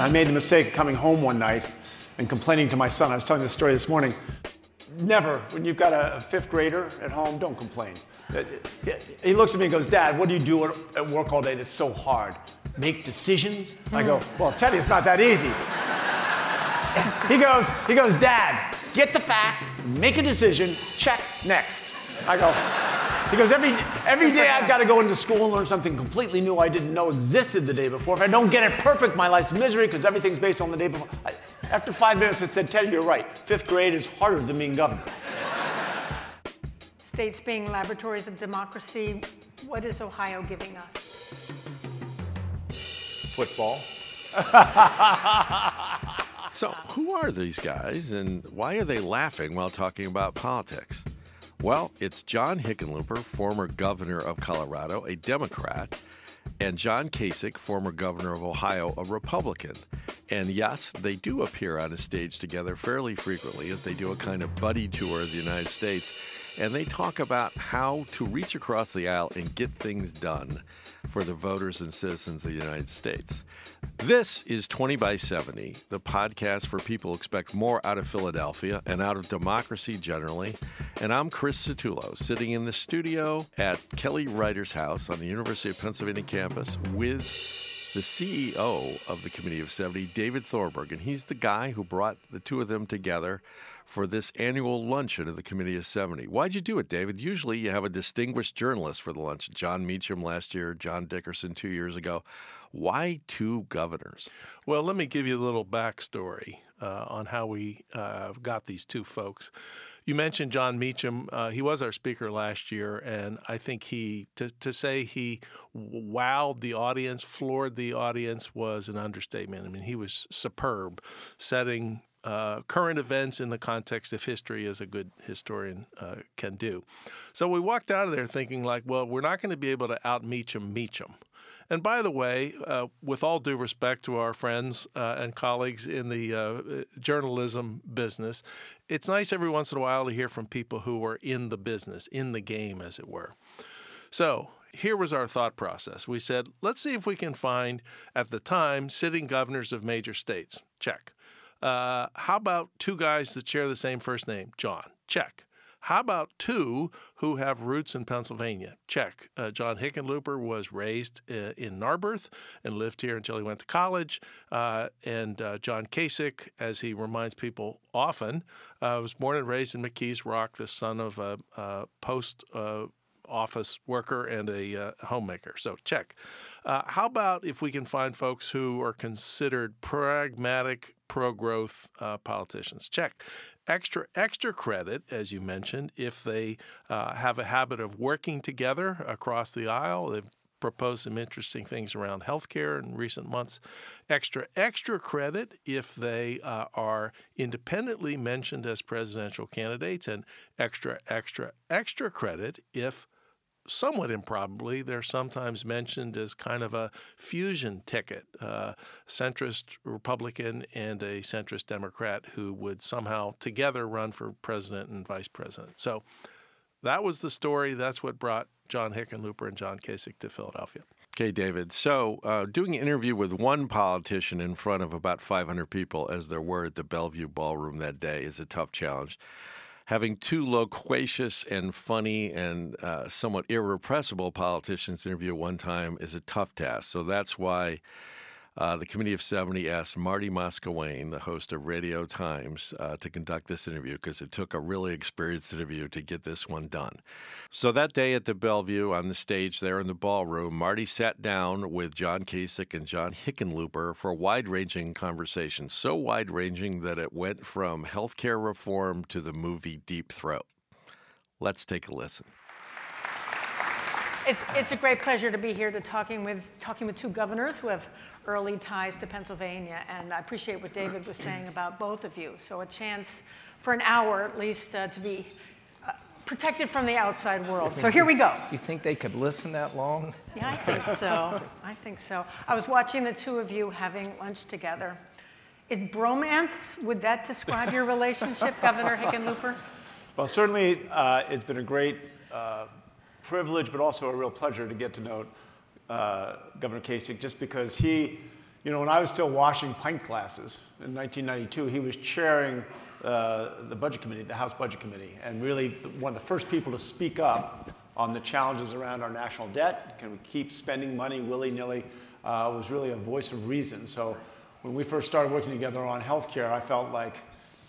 I made the mistake of coming home one night and complaining to my son. I was telling this story this morning. Never, when you've got a fifth grader at home, don't complain. Uh, he looks at me and goes, Dad, what do you do at work all day that's so hard? Make decisions? I go, Well, Teddy, it's not that easy. he goes, he goes, Dad, get the facts, make a decision, check, next. I go, he goes, every, every day I've got to go into school and learn something completely new I didn't know existed the day before. If I don't get it perfect, my life's misery because everything's based on the day before. I, after five minutes, I said, Teddy, you're right. Fifth grade is harder than being governor. States being laboratories of democracy, what is Ohio giving us? Football. so, who are these guys and why are they laughing while talking about politics? Well, it's John Hickenlooper, former governor of Colorado, a Democrat, and John Kasich, former governor of Ohio, a Republican. And yes, they do appear on a stage together fairly frequently as they do a kind of buddy tour of the United States. And they talk about how to reach across the aisle and get things done for the voters and citizens of the United States. This is 20 by 70, the podcast for people expect more out of Philadelphia and out of democracy generally. And I'm Chris Satullo, sitting in the studio at Kelly Writers House on the University of Pennsylvania campus with the CEO of the Committee of 70, David Thornburgh. And he's the guy who brought the two of them together for this annual luncheon of the Committee of 70. Why'd you do it, David? Usually you have a distinguished journalist for the lunch. Jon Meacham last year, John Dickerson two years ago. Why two governors? Well, let me give you a little backstory uh, on how we uh, got these two folks. You mentioned Jon Meacham. Uh, he was our speaker last year, and I think he to to say he wowed the audience, floored the audience was an understatement. I mean, he was superb, setting uh, current events in the context of history as a good historian uh, can do. So we walked out of there thinking like, well, we're not going to be able to out Meacham Meacham. And by the way, uh, with all due respect to our friends uh, and colleagues in the uh, journalism business, it's nice every once in a while to hear from people who are in the business, in the game, as it were. So here was our thought process. We said, let's see if we can find, at the time, sitting governors of major states. Check. Uh, how about two guys that share the same first name? John. Check. How about two who have roots in Pennsylvania? Check. Uh, John Hickenlooper was raised uh, in Narberth and lived here until he went to college. Uh, and uh, John Kasich, as he reminds people often, uh, was born and raised in McKees Rock, the son of a, a post uh, office worker and a homemaker. So check. How about if we can find folks who are considered pragmatic, pro growth politicians? Check extra extra credit, as you mentioned, if they uh, have a habit of working together across the aisle. They've proposed some interesting things around healthcare in recent months. Extra extra credit if they uh, are independently mentioned as presidential candidates, and extra extra extra credit if somewhat improbably, they're sometimes mentioned as kind of a fusion ticket, uh, centrist Republican and a centrist Democrat who would somehow together run for president and vice president. So that was the story. That's what brought John Hickenlooper and John Kasich to Philadelphia. Okay, David. So, uh, doing an interview with one politician in front of about 500 people, as there were at the Bellevue Ballroom that day, is a tough challenge having two loquacious and funny and uh, somewhat irrepressible politicians interview one time is a tough task. So that's why uh, the Committee of 70 asked Marty Moss-Coane, the host of Radio Times, uh, to conduct this interview because it took a really experienced interview to get this one done. So that day at the Bellevue on the stage there in the ballroom, Marty sat down with John Kasich and John Hickenlooper for a wide ranging conversation, so wide ranging that it went from healthcare reform to the movie Deep Throat. Let's take a listen. It's, it's a great pleasure to be here to talking with talking with two governors who have early ties to Pennsylvania, and I appreciate what David was saying about both of you. So a chance for an hour at least uh, to be uh, protected from the outside world. So here we go. You think they could listen that long? Yeah, I think so. I think so. I was watching the two of you having lunch together. Is bromance, would that describe your relationship, Governor Hickenlooper? Well, certainly uh, it's been a great uh, privilege, but also a real pleasure to get to know uh, Governor Kasich, just because he You know, when I was still washing pint glasses in 1992, he was chairing uh, the budget committee, the House Budget Committee, and really one of the first people to speak up on the challenges around our national debt. Can we keep spending money willy nilly? Uh, was really a voice of reason. So when we first started working together on healthcare, I felt like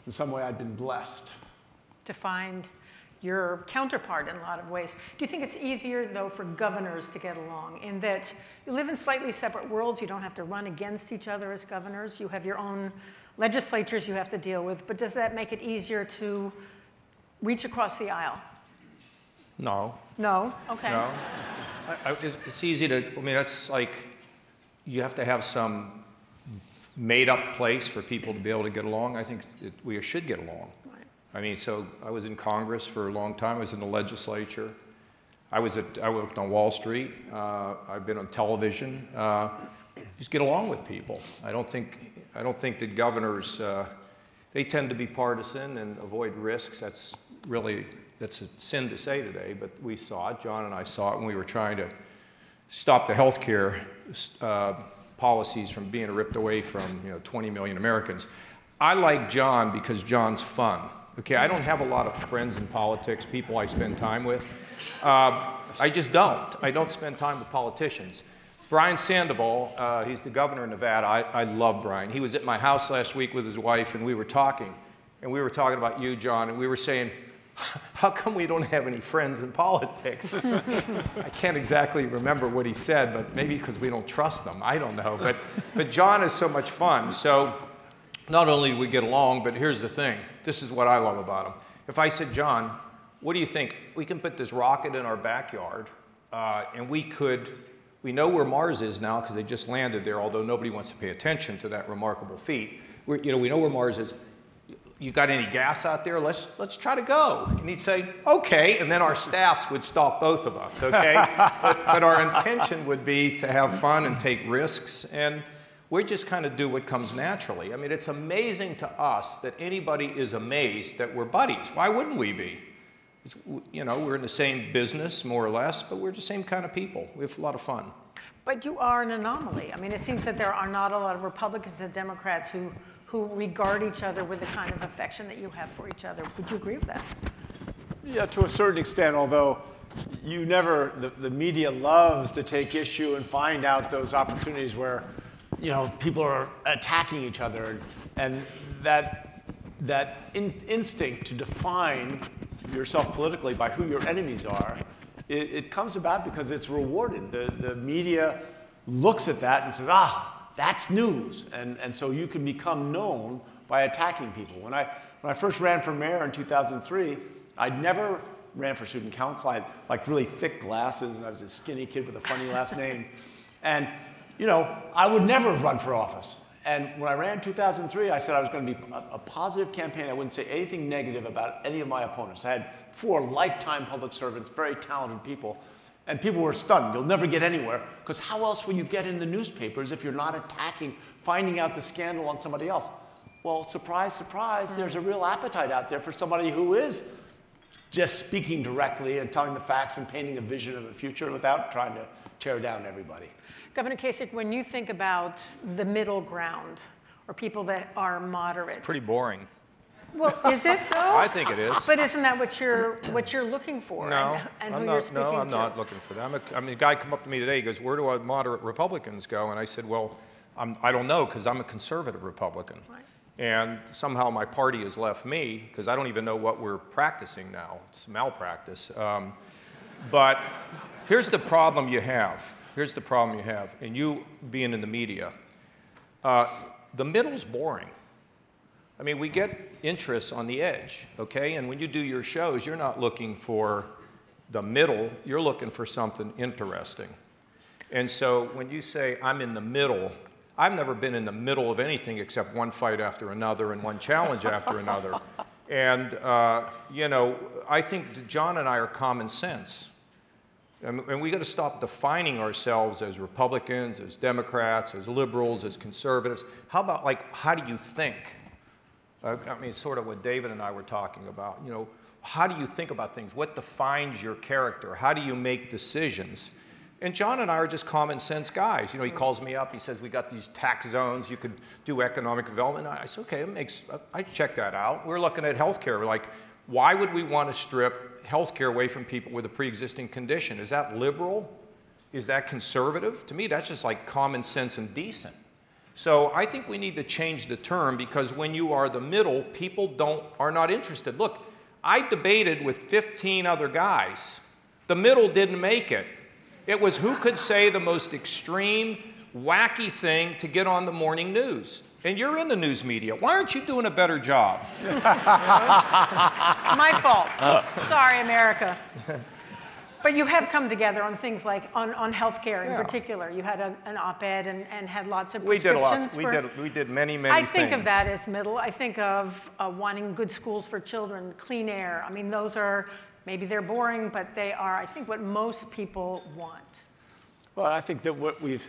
in some way I'd been blessed. To find your counterpart in a lot of ways. Do you think it's easier, though, for governors to get along in that you live in slightly separate worlds? You don't have to run against each other as governors. You have your own legislatures you have to deal with. But does that make it easier to reach across the aisle? No. No? Okay. No. I, I, it's easy to, I mean, that's like you have to have some made up place for people to be able to get along. I think it, we should get along. I mean, so I was in Congress for a long time. I was in the legislature. I was at, I worked on Wall Street. Uh, I've been on television. Uh, just get along with people. I don't think, I don't think that governors, uh, they tend to be partisan and avoid risks. That's really, that's a sin to say today, but we saw it. John and I saw it when we were trying to stop the health care uh, policies from being ripped away from, you know, 20 million Americans. I like John because John's fun. Okay, I don't have a lot of friends in politics, people I spend time with. Uh, I just don't. I don't spend time with politicians. Brian Sandoval, uh, he's the governor of Nevada. I, I love Brian. He was at my house last week with his wife, and we were talking. And we were talking about you, John, and we were saying, how come we don't have any friends in politics? I can't exactly remember what he said, but maybe because we don't trust them. I don't know. But, but John is so much fun. So not only do we get along, but here's the thing this is what I love about him. If I said, John, what do you think? We can put this rocket in our backyard, uh, and we could. We know where Mars is now because they just landed there, although nobody wants to pay attention to that remarkable feat. We're, you know, we know where Mars is. You got any gas out there? Let's, let's try to go. And he'd say, okay. And then our staffs would stop both of us, okay? but, but our intention would be to have fun and take risks. And we just kind of do what comes naturally. I mean, it's amazing to us that anybody is amazed that we're buddies. Why wouldn't we be? It's, you know, we're in the same business, more or less, but we're the same kind of people. We have a lot of fun. But you are an anomaly. I mean, it seems that there are not a lot of Republicans and Democrats who, who regard each other with the kind of affection that you have for each other. Would you agree with that? Yeah, to a certain extent, although you never, the, the media loves to take issue and find out those opportunities where you know, people are attacking each other, and, that, that in, instinct to define yourself politically by who your enemies are, it, it comes about because it's rewarded. The, the media looks at that and says, ah, that's news. And, and so you can become known by attacking people. When I, when I first ran for mayor in 2003, I'd never ran for student council. I had like really thick glasses and I was a skinny kid with a funny last name. And you know, I would never have run for office. And when I ran in 2003, I said I was going to be a, a, positive campaign. I wouldn't say anything negative about any of my opponents. I had four lifetime public servants, very talented people. And people were stunned. You'll never get anywhere. Because how else will you get in the newspapers if you're not attacking, finding out the scandal on somebody else? Well, surprise, surprise, there's a real appetite out there for somebody who is just speaking directly and telling the facts and painting a vision of the future without trying to tear down everybody. Governor Kasich, when you think about the middle ground or people that are moderate, it's pretty boring. Well, is it though? I think it is. But isn't that what you're what you're looking for? No, and, and I'm who not. you're speaking no, I'm to? not looking for that. I'm a, I mean, a guy come up to me today. He goes, "Where do our moderate Republicans go?" And I said, "Well, I'm, I do not know because I'm a conservative Republican." Right. And somehow my party has left me because I don't even know what we're practicing now. It's malpractice. Um, but here's the problem you have here's the problem you have, and you being in the media, uh, the middle's boring. I mean, we get interests on the edge, okay? And when you do your shows, you're not looking for the middle, you're looking for something interesting. And so when you say, I'm in the middle, I've never been in the middle of anything except one fight after another and one challenge after another. And, uh, you know, I think John and I are common sense. And we got to stop defining ourselves as Republicans, as Democrats, as liberals, as conservatives. How about, like, how do you think? Uh, I mean, sort of what David and I were talking about. You know, how do you think about things? What defines your character? How do you make decisions? And John and I are just common sense guys. You know, he calls me up. He says we got these tax zones. You could do economic development. I said, okay, it makes. I check that out. We're looking at healthcare. We're like, why would we want to strip healthcare away from people with a pre-existing condition? Is that liberal? Is that conservative? To me, that's just like common sense and decent. So I think we need to change the term because when you are the middle, people don't are not interested. Look, I debated with 15 other guys. The middle didn't make it. It was who could say the most extreme, wacky thing to get on the morning news. And you're in the news media. Why aren't you doing a better job? My fault. Sorry, America. But you have come together on things like on, on healthcare in Yeah. particular. You had a, an op-ed and, and had lots of We did lots. prescriptions lot. We did, we did many, many I things. think of that as middle. I think of uh, wanting good schools for children, clean air. I mean, those are maybe they're boring, but they are, I think, what most people want. Well, I think that what we've,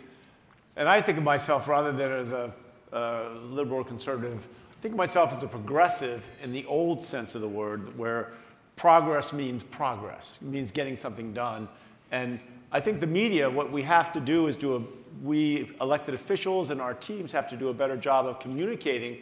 and I think of myself rather than as a, a liberal conservative, I think of myself as a progressive in the old sense of the word, where progress means progress, it means getting something done. And I think the media, what we have to do is do a, we elected officials and our teams have to do a better job of communicating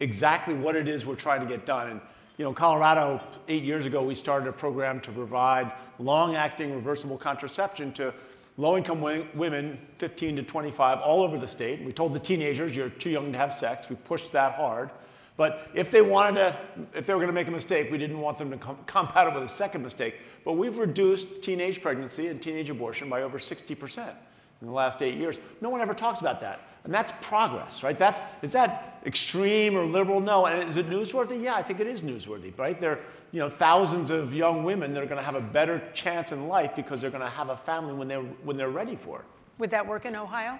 exactly what it is we're trying to get done. And you know, Colorado, eight years ago, we started a program to provide long-acting reversible contraception to low-income women, 15 to 25, all over the state. We told the teenagers, you're too young to have sex. We pushed that hard. But if they wanted to, if they were going to make a mistake, we didn't want them to com- compound it with a second mistake. But we've reduced teenage pregnancy and teenage abortion by over 60% in the last eight years. No one ever talks about that. And that's progress, right? That's, is that extreme or liberal? No. And is it newsworthy? Yeah, I think it is newsworthy, right? There are you know, thousands of young women that are going to have a better chance in life because they're going to have a family when they're, when they're ready for it. Would that work in Ohio?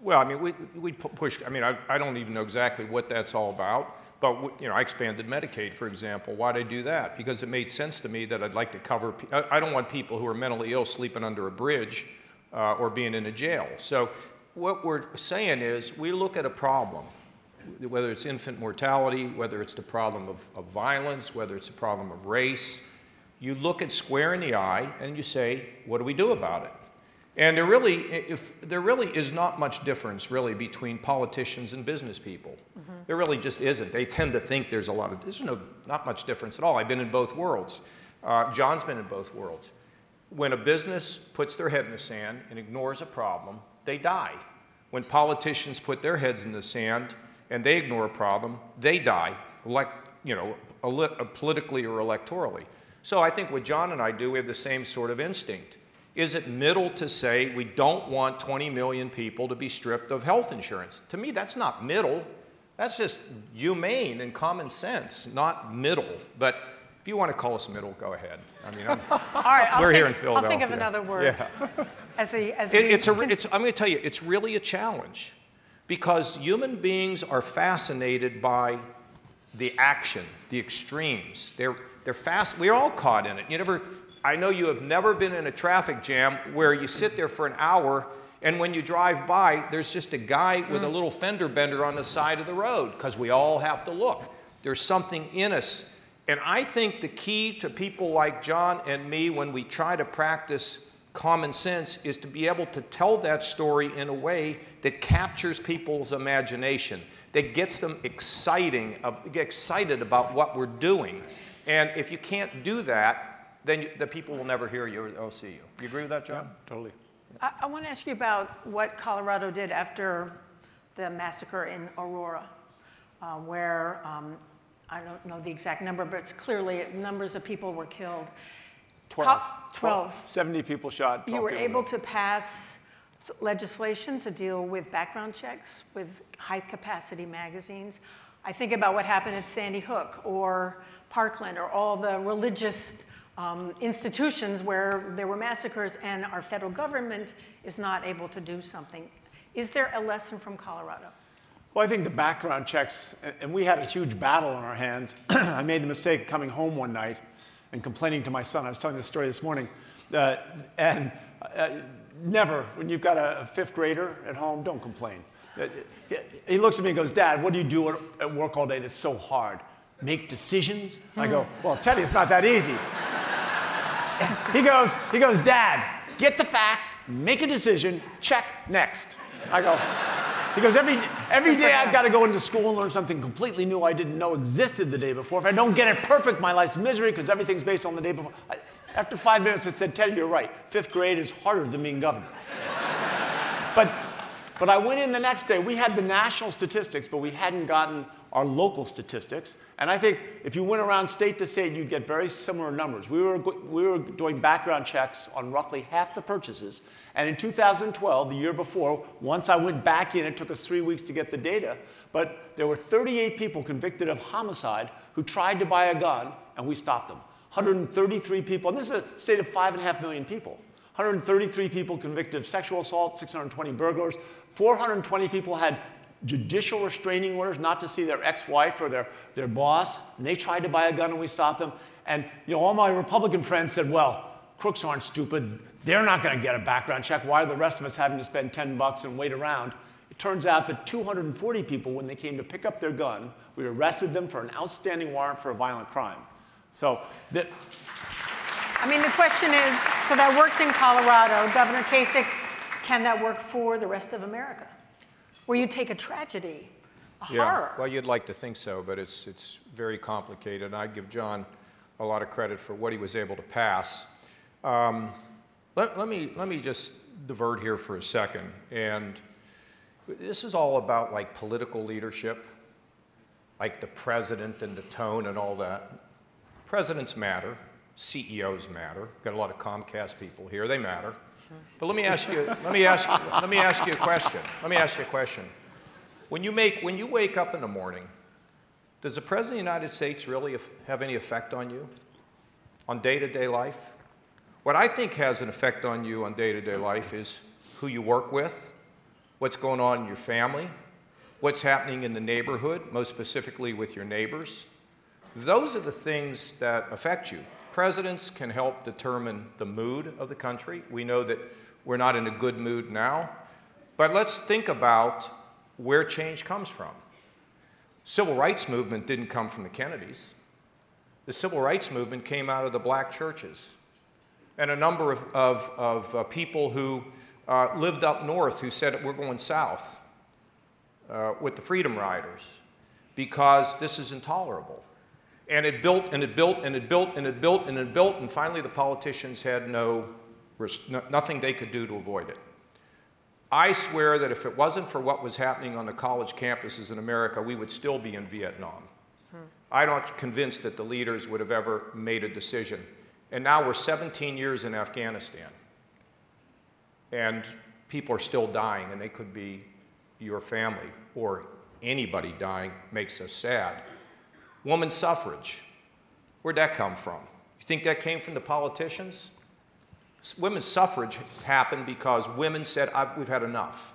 Well, I mean, we, we push, I mean, I, I don't even know exactly what that's all about, but, you know, I expanded Medicaid, for example. Why'd I do that? Because it made sense to me that I'd like to cover, I, I don't want people who are mentally ill sleeping under a bridge uh, or being in a jail. So what we're saying is we look at a problem, whether it's infant mortality, whether it's the problem of, of violence, whether it's the problem of race, you look it square in the eye and you say, what do we do about it? And there really, if there really is not much difference really between politicians and business people. There really just isn't. They tend to think there's a lot of there's no not much difference at all. I've been in both worlds. Uh, John's been in both worlds. When a business puts their head in the sand and ignores a problem, they die. When politicians put their heads in the sand and they ignore a problem, they die. Elect, you know, uh, politically or electorally. So I think what John and I do, we have the same sort of instinct. Is it middle to say we don't want 20 million people to be stripped of health insurance? To me, that's not middle. That's just humane and common sense, not middle. But if you want to call us middle, go ahead. I mean, I'm, All right, I'll We're think, here in Philadelphia. I'll think of another word. Yeah. As a, as It, it's a it's, I'm going to tell you, it's really a challenge because human beings are fascinated by the action, the extremes. They're, they're fast. We're all caught in it. You never, I know you have never been in a traffic jam where you sit there for an hour and when you drive by, there's just a guy with a little fender bender on the side of the road because we all have to look. There's something in us. And I think the key to people like John and me when we try to practice common sense is to be able to tell that story in a way that captures people's imagination, that gets them exciting, uh, excited about what we're doing. And if you can't do that, then you, the people will never hear you or, or see you. You agree with that, John? Yeah, Totally. I, I want to ask you about what Colorado did after the massacre in Aurora, uh, where um, I don't know the exact number, but it's clearly numbers of people were killed. 12. Co- 12. 70 people shot. 12 You were able to pass legislation to deal with background checks with high capacity magazines. I think about what happened at Sandy Hook or Parkland or all the religious um, institutions where there were massacres and our federal government is not able to do something. Is there a lesson from Colorado? Well, I think the background checks, and- and we had a huge battle on our hands. I made the mistake coming home one night and complaining to my son. I was telling this story this morning. Uh, and uh, never, when you've got a fifth grader at home, don't complain. Uh, he- He looks at me and goes, Dad, what do you do at- at work all day that's so hard? Make decisions? I go, Well, Teddy, it's not that easy. he goes, he goes, Dad, get the facts, make a decision, check, next. I go, because every, every day I've got to go into school and learn something completely new I didn't know existed the day before. If I don't get it perfect, my life's misery because everything's based on the day before. I, after five minutes, I said, Teddy, you're right. Fifth grade is harder than being governor. but, but I went in the next day. We had the national statistics, but we hadn't gotten our local statistics. And I think if you went around state to state, you'd get very similar numbers. We were, we were doing background checks on roughly half the purchases. And in 2012, the year before, once I went back in, it took us three weeks to get the data, but there were 38 people convicted of homicide who tried to buy a gun, and we stopped them. 133 people, and this is a state of five and a half million people. 133 people convicted of sexual assault, 620 burglars. 420 people had judicial restraining orders not to see their ex-wife or their, their boss, and they tried to buy a gun and we stopped them. And you know, all my Republican friends said, well, crooks aren't stupid. They're not going to get a background check. Why are the rest of us having to spend 10 bucks and wait around? It turns out that 240 people, when they came to pick up their gun, we arrested them for an outstanding warrant for a violent crime. So that. I mean, the question is so that worked in Colorado. Governor Kasich, can that work for the rest of America? Where you take a tragedy, a yeah. horror. Well, you'd like to think so, but it's, it's very complicated. And I'd give John a lot of credit for what he was able to pass. Um, let, let, me, let me just divert here for a second. And this is all about like political leadership, like the president and the tone and all that. Presidents matter, CEOs matter. Got a lot of Comcast people here, they matter. But let me ask you, let me ask, let me ask you a question. Let me ask you a question. When you make, when you wake up in the morning, does the President of the United States really have any effect on you? On day-to-day life? What I think has an effect on you on day-to-day life is who you work with, what's going on in your family, what's happening in the neighborhood, most specifically with your neighbors. Those are the things that affect you. Presidents can help determine the mood of the country. We know that we're not in a good mood now. But let's think about where change comes from. Civil rights movement didn't come from the Kennedys. The civil rights movement came out of the black churches and a number of, of, of uh, people who uh, lived up north who said we're going south uh, with the Freedom Riders because this is intolerable. And it built and it built and it built and it built and it built, and finally the politicians had no, nothing they could do to avoid it. I swear that if it wasn't for what was happening on the college campuses in America, we would still be in Vietnam. Hmm. I'm not convinced that the leaders would have ever made a decision. And now we're 17 years in Afghanistan. And people are still dying, and they could be your family or anybody dying makes us sad. Woman suffrage. Where'd that come from? You think that came from the politicians? Women's suffrage happened because women said, we've had enough.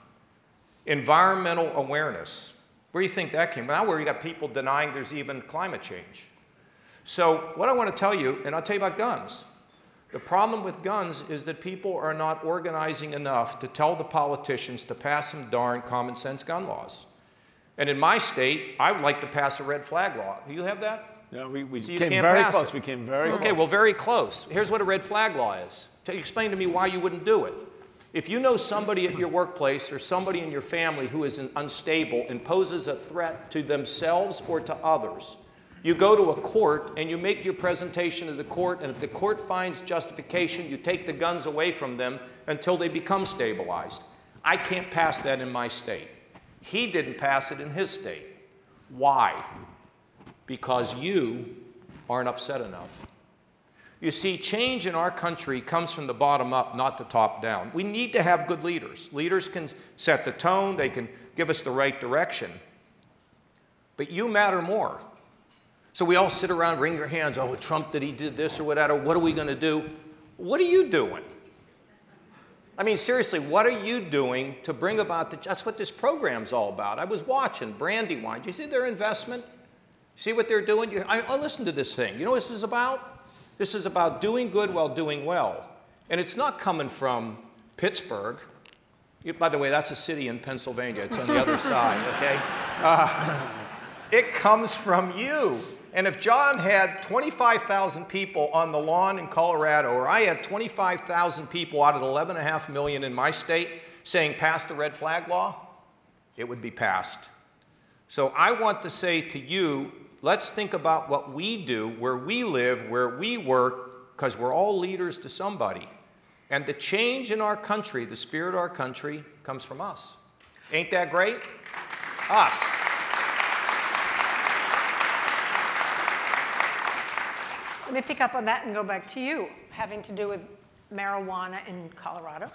Environmental awareness. Where do you think that came? Now, where you got people denying there's even climate change. So, what I want to tell you, and I'll tell you about guns. The problem with guns is that people are not organizing enough to tell the politicians to pass some darn common sense gun laws. And in my state, I would like to pass a red flag law. Do you have that? No, we, we so came very close. It. We came very okay, close. Okay, well, very close. Here's what a red flag law is. Explain to me why you wouldn't do it. If you know somebody at your workplace or somebody in your family who is unstable and poses a threat to themselves or to others, you go to a court and you make your presentation to the court, and if the court finds justification, you take the guns away from them until they become stabilized. I can't pass that in my state. He didn't pass it in his state. Why? Because you aren't upset enough. You see, change in our country comes from the bottom up, not the top down. We need to have good leaders. Leaders can set the tone, they can give us the right direction. But you matter more. So we all sit around, wring your hands, oh, Trump did he did this or whatever. What are we going to do? What are you doing? I mean, seriously, what are you doing to bring about the, that's what this program's all about. I was watching Brandywine. Do you see their investment? See what they're doing? You, I, I listen to this thing. You know what this is about? This is about doing good while doing well. And it's not coming from Pittsburgh. By the way, that's a city in Pennsylvania. It's on the other side, okay? Uh, it comes from you. And if John had 25,000 people on the lawn in Colorado, or I had 25,000 people out of 11.5 million in my state saying pass the red flag law, it would be passed. So I want to say to you, let's think about what we do, where we live, where we work, because we're all leaders to somebody. And the change in our country, the spirit of our country, comes from us. Ain't that great? Us. Let me pick up on that and go back to you, having to do with marijuana in Colorado,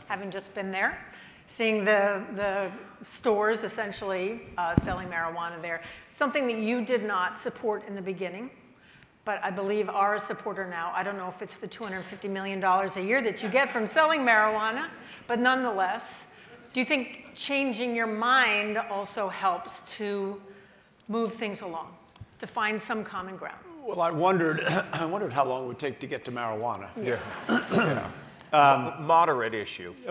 having just been there, seeing the, the stores essentially uh, selling marijuana there. Something that you did not support in the beginning, but I believe are a supporter now. I don't know if it's the $250 million a year that you get from selling marijuana, but nonetheless, do you think changing your mind also helps to move things along, to find some common ground? Well, I wondered, I wondered how long it would take to get to marijuana. Yeah. Um, Moderate issue.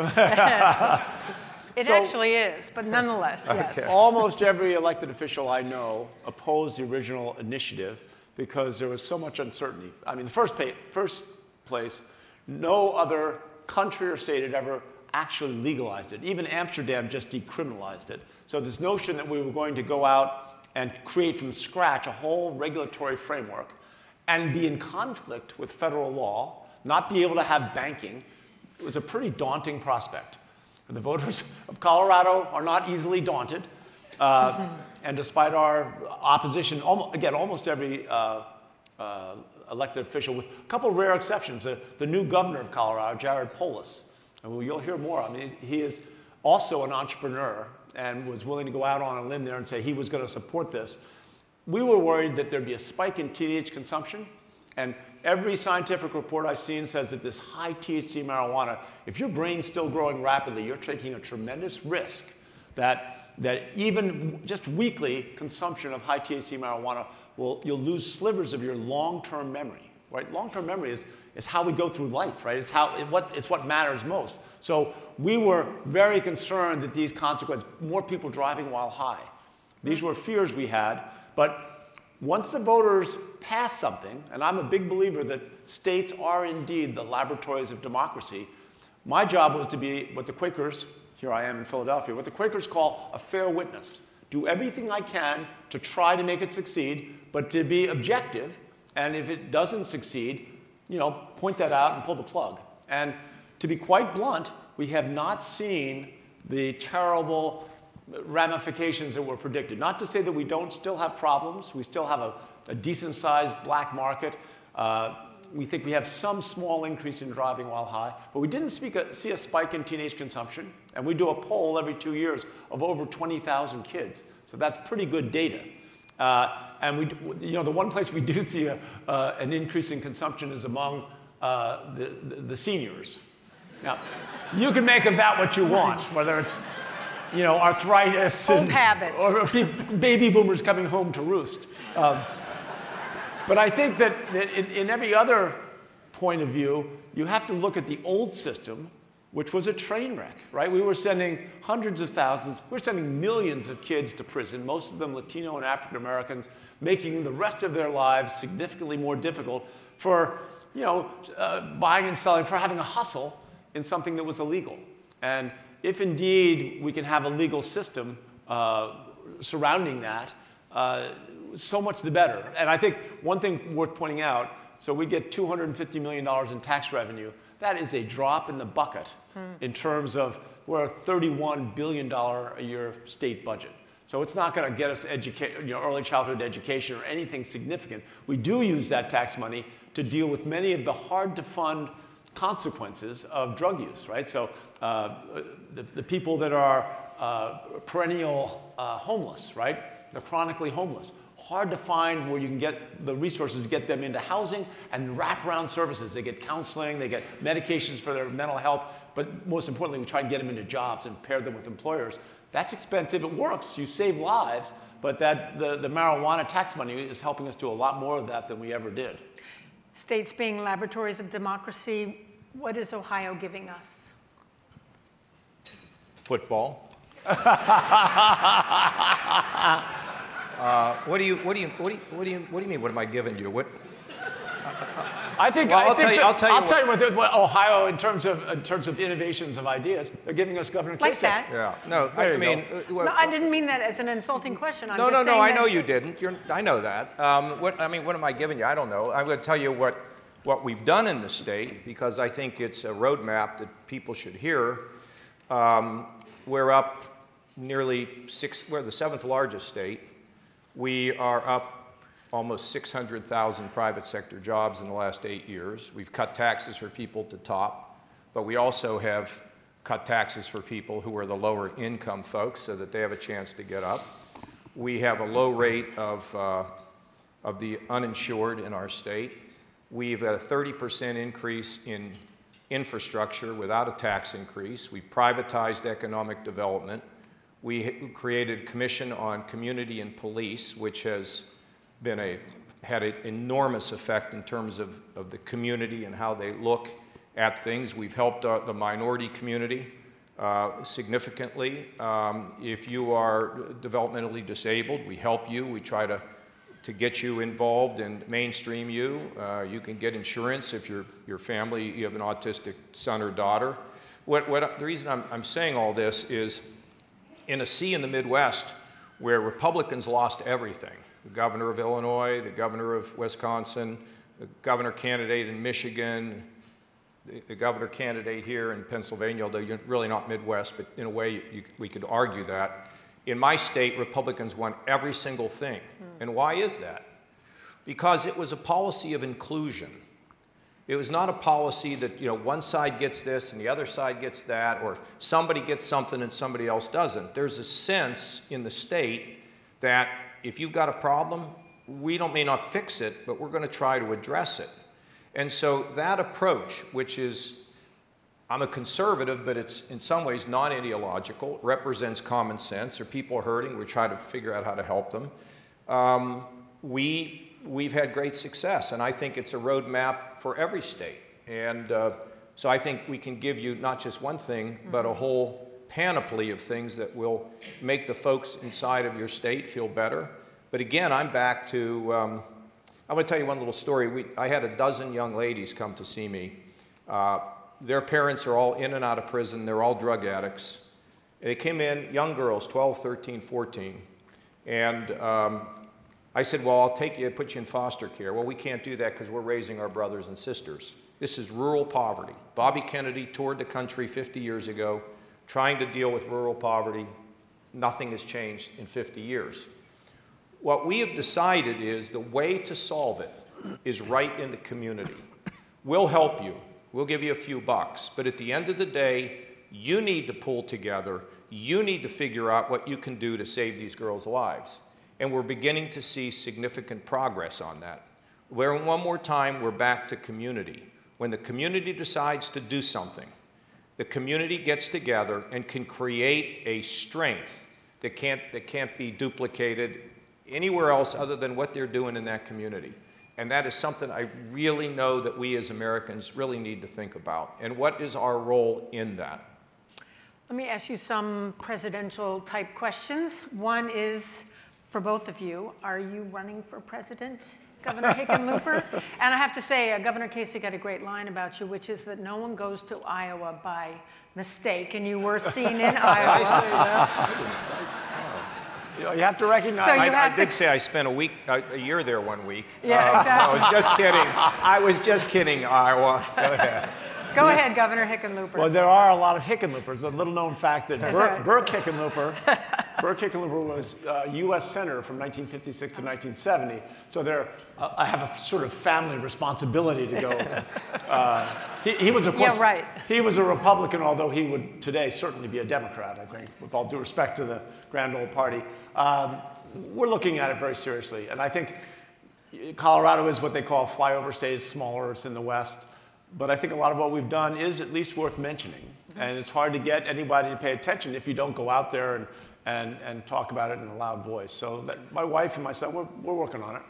It So- actually is, but nonetheless, yes. Almost every elected official I know opposed the original initiative because there was so much uncertainty. I mean, the first, pa- first place, no other country or state had ever actually legalized it. Even Amsterdam just decriminalized it. So this notion that we were going to go out and create from scratch a whole regulatory framework and be in conflict with federal law, not be able to have banking, it was a pretty daunting prospect. The voters of Colorado are not easily daunted. Uh, and despite our opposition, almo- again, almost every uh, uh, elected official, with a couple rare exceptions, the, the new governor of Colorado, Jared Polis, and you'll hear more. I mean, he is also an entrepreneur and was willing to go out on a limb there and say he was going to support this. We were worried that there'd be a spike in THC consumption, and every scientific report I've seen says that this high THC marijuana, if your brain's still growing rapidly, you're taking a tremendous risk that, that even just weekly consumption of high THC marijuana will you'll lose slivers of your long-term memory. Right? Long-term memory is, is how we go through life, right? It's how it, what it's what matters most. So we were very concerned that these consequences, more people driving while high. These were fears we had, but once the voters pass something, and I'm a big believer that states are indeed the laboratories of democracy, my job was to be what the Quakers, here I am in Philadelphia, what the Quakers call a fair witness. Do everything I can to try to make it succeed, but to be objective, and if it doesn't succeed, you know, point that out and pull the plug. And to be quite blunt, we have not seen the terrible ramifications that were predicted. Not to say that we don't still have problems, we still have a, a decent sized black market. Uh, we think we have some small increase in driving while high, but we didn't a, see a spike in teenage consumption. And we do a poll every two years of over 20,000 kids. So that's pretty good data. Uh, and we, you know, the one place we do see a, uh, an increase in consumption is among uh, the, the, the seniors. Now, you can make of that what you want, whether it's you know, arthritis Old habits. or baby boomers coming home to roost. Um, but I think that, that in, in every other point of view, you have to look at the old system, which was a train wreck, right? We were sending hundreds of thousands, we were sending millions of kids to prison, most of them Latino and African Americans, making the rest of their lives significantly more difficult for, you know, uh, buying and selling, for having a hustle in something that was illegal. And if indeed we can have a legal system uh, surrounding that, uh, so much the better. And I think one thing worth pointing out so we get $250 million in tax revenue. That is a drop in the bucket hmm. in terms of we're a $31 billion a year state budget. So it's not going to get us educa- you know, early childhood education or anything significant. We do use that tax money to deal with many of the hard to fund consequences of drug use, right? So uh, the, the, people that are uh, perennial uh, homeless, right? They're chronically homeless hard to find where you can get the resources to get them into housing and wraparound services. They get counseling, they get medications for their mental health, but most importantly, we try and get them into jobs and pair them with employers. That's expensive. It works. You save lives, but that the, the marijuana tax money is helping us do a lot more of that than we ever did. States being laboratories of democracy, what is Ohio giving us? Football. Uh, what do you, what do you, what do you, what do you, what do you mean? What am I giving you? What? I think. Well, I I'll tell you- I'll tell you I'll what- tell you what, what Ohio, in terms of in terms of innovations of ideas, they're giving us Governor Like Kasich. that. Yeah. No, There I you mean, go. uh, well, No, I didn't mean that as an insulting question. I'm No, just no, no. I know you didn't. You're, I know that. Um, what I mean, what am I giving you? I don't know. I'm going to tell you what what we've done in the state because I think it's a roadmap that people should hear. Um, we're up nearly six. We're the seventh largest state. We are up almost 600,000 private sector jobs in the last eight years. We've cut taxes for people to top, but we also have cut taxes for people who are the lower income folks so that they have a chance to get up. We have a low rate of, uh, of the uninsured in our state. We've had a 30% increase in infrastructure without a tax increase. We've privatized economic development. We created a commission on community and police, which has been a, had an enormous effect in terms of, of the community and how they look at things. We've helped uh, the minority community uh, significantly. Um, if you are developmentally disabled, we help you. We try to, to get you involved and mainstream you. Uh, you can get insurance if your, your family, you have an autistic son or daughter. What, what, the reason I'm, I'm saying all this is in a sea in the Midwest where Republicans lost everything the governor of Illinois, the governor of Wisconsin, the governor candidate in Michigan, the, governor candidate here in Pennsylvania, although you're really not Midwest, but in a way you, we could argue that. In my state, Republicans won every single thing. And why is that? Because it was a policy of inclusion. It was not a policy that, you know, one side gets this and the other side gets that, or somebody gets something and somebody else doesn't. There's a sense in the state that if you've got a problem, we don't may not fix it, but we're going to try to address it. And so that approach, which is I'm a conservative, but it's in some ways non ideological, represents common sense, or people are hurting, we try to figure out how to help them. Um, we, we've had great success, and I think it's a roadmap for every state. And uh, so I think we can give you not just one thing, but a whole panoply of things that will make the folks inside of your state feel better. But again, I'm back to, um, I'm going to tell you one little story. We, I had a dozen young ladies come to see me. Uh, their parents are all in and out of prison, they're all drug addicts. They came in, young girls, 12, 13, 14. And um, I said, Well, I'll take you, put you in foster care. Well, we can't do that because we're raising our brothers and sisters. This is rural poverty. Bobby Kennedy toured the country 50 years ago trying to deal with rural poverty. Nothing has changed in 50 years. What we have decided is the way to solve it is right in the community. We'll help you, we'll give you a few bucks, but at the end of the day, you need to pull together. You need to figure out what you can do to save these girls' lives. And we're beginning to see significant progress on that. Where one more time, we're back to community. When the community decides to do something, the community gets together and can create a strength that can't, that can't be duplicated anywhere else other than what they're doing in that community. And that is something I really know that we as Americans really need to think about. And what is our role in that? Let me ask you some presidential type questions. One is for both of you Are you running for president, Governor Hickenlooper? and I have to say, uh, Governor Kasich got a great line about you, which is that no one goes to Iowa by mistake, and you were seen in Iowa. I You, know, you have to recognize. So you I, have I to- did say I spent a week, a, a year there one week. Yeah, Uh, exactly. I was just kidding. I was just kidding, Iowa. Go ahead. Go ahead, Governor Hickenlooper. Well, there are a lot of Hickenloopers. A little known fact that Is Bur- that- Bourke Hickenlooper, Bourke Hickenlooper was uh, U.S. Senator from 1956 to 1970. So there, uh, I have a sort of family responsibility to go. Uh, he, he was, of course, Yeah, right. he was a Republican, although he would today certainly be a Democrat, I think, with all due respect to the grand old party. Um, we're looking at it very seriously. And I think Colorado is what they call a flyover state. It's smaller, it's in the West. But I think a lot of what we've done is at least worth mentioning. And it's hard to get anybody to pay attention if you don't go out there and, and, and talk about it in a loud voice. So that, my wife and myself, we're, we're working on it.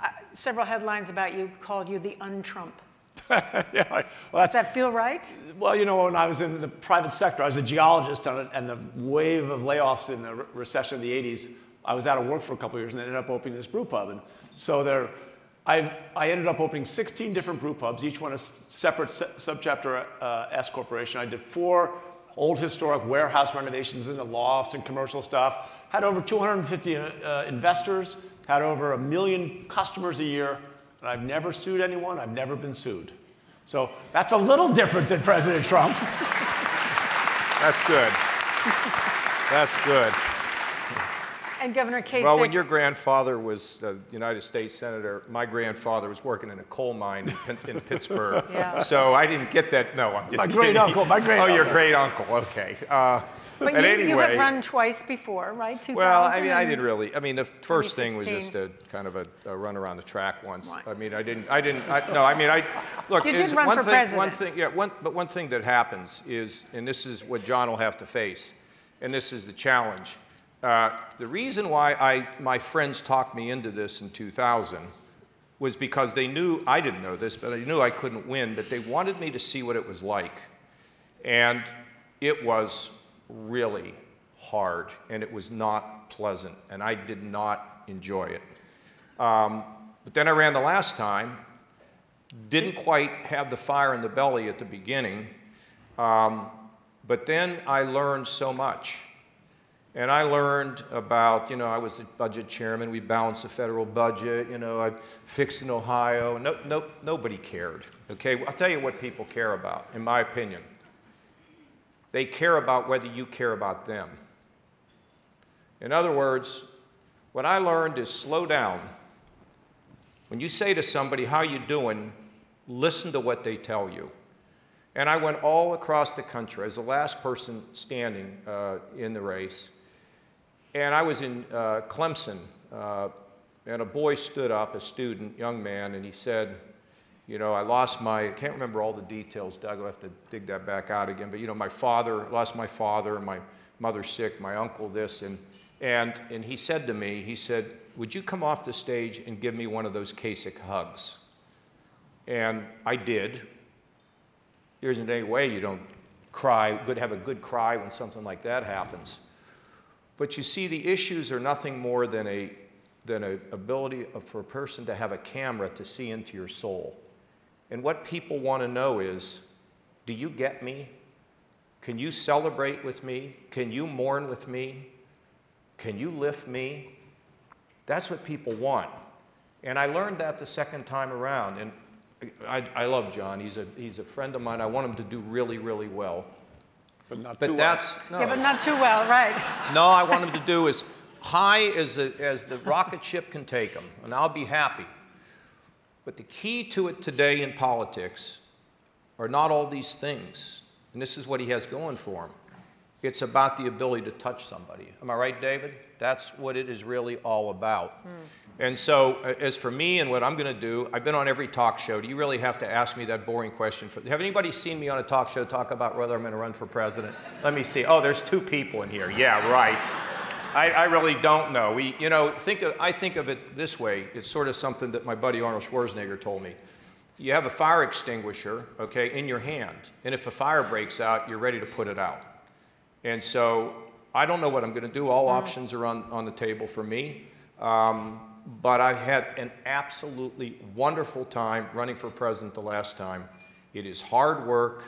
Uh, several headlines about you called you the un-Trump. yeah, well, Does that's, that feel right? well, you know, when I was in the private sector, I was a geologist on it, and the wave of layoffs in the re- recession of the 80s, I was out of work for a couple of years and ended up opening this brew pub. And so there, I, I ended up opening 16 different brew pubs, each one a separate subchapter uh, S corporation. I did four old historic warehouse renovations into lofts and commercial stuff. Had over 250 uh, investors, had over a million customers a year, and I've never sued anyone. I've never been sued. So that's a little different than President Trump. that's good. That's good. And Governor Kasich. Well, when your grandfather was a United States Senator, my grandfather was working in a coal mine in, in Pittsburgh. yeah. So I didn't get that. No, I'm just my kidding. great uncle. My great. Oh, uncle. your great uncle. Okay. Uh, but you, anyway, you have run twice before, right? Well, I mean, I didn't really. I mean, the first thing was just a kind of a, a run around the track once. Right. I mean, I didn't. I didn't. I, no, I mean, I look. You did run one for thing, president. One thing, yeah. One, but one thing that happens is, and this is what John will have to face, and this is the challenge uh, the reason why I, my friends talked me into this in 2000 was because they knew, I didn't know this, but I knew I couldn't win, but they wanted me to see what it was like. And it was really hard, and it was not pleasant, and I did not enjoy it. Um, but then I ran the last time, didn't quite have the fire in the belly at the beginning, um, but then I learned so much. And I learned about, you know, I was a budget chairman. We balanced the federal budget. You know, I fixed in Ohio. No, no, nobody cared. Okay, I'll tell you what people care about, in my opinion. They care about whether you care about them. In other words, what I learned is slow down. When you say to somebody, How you doing? listen to what they tell you. And I went all across the country as the last person standing uh, in the race. And I was in uh, Clemson, uh, and a boy stood up, a student, young man, and he said, You know, I lost my, I can't remember all the details, Doug, I'll have to dig that back out again, but you know, my father, lost my father, my mother sick, my uncle this, and, and, and he said to me, He said, Would you come off the stage and give me one of those Kasich hugs? And I did. There isn't any way you don't cry, good, have a good cry when something like that happens. But you see, the issues are nothing more than a than an ability for a person to have a camera to see into your soul. And what people want to know is, do you get me? Can you celebrate with me? Can you mourn with me? Can you lift me? That's what people want. And I learned that the second time around. And I, I love John. He's a, he's a friend of mine. I want him to do really, really well. But not but too that's, well. No. Yeah, but not too well, right. No, I want him to do as high as, a, as the rocket ship can take him, and I'll be happy. But the key to it today in politics are not all these things. And this is what he has going for him. It's about the ability to touch somebody. Am I right, David? That's what it is really all about. Mm. And so, as for me and what I'm going to do, I've been on every talk show. Do you really have to ask me that boring question? For, have anybody seen me on a talk show talk about whether I'm going to run for president? Let me see. Oh, there's two people in here. Yeah, right. I, I really don't know. We, you know, think of, I think of it this way. It's sort of something that my buddy Arnold Schwarzenegger told me. You have a fire extinguisher, okay, in your hand, and if a fire breaks out, you're ready to put it out. And so, I don't know what I'm going to do. All mm. options are on, on the table for me. Um, but I had an absolutely wonderful time running for president the last time. It is hard work,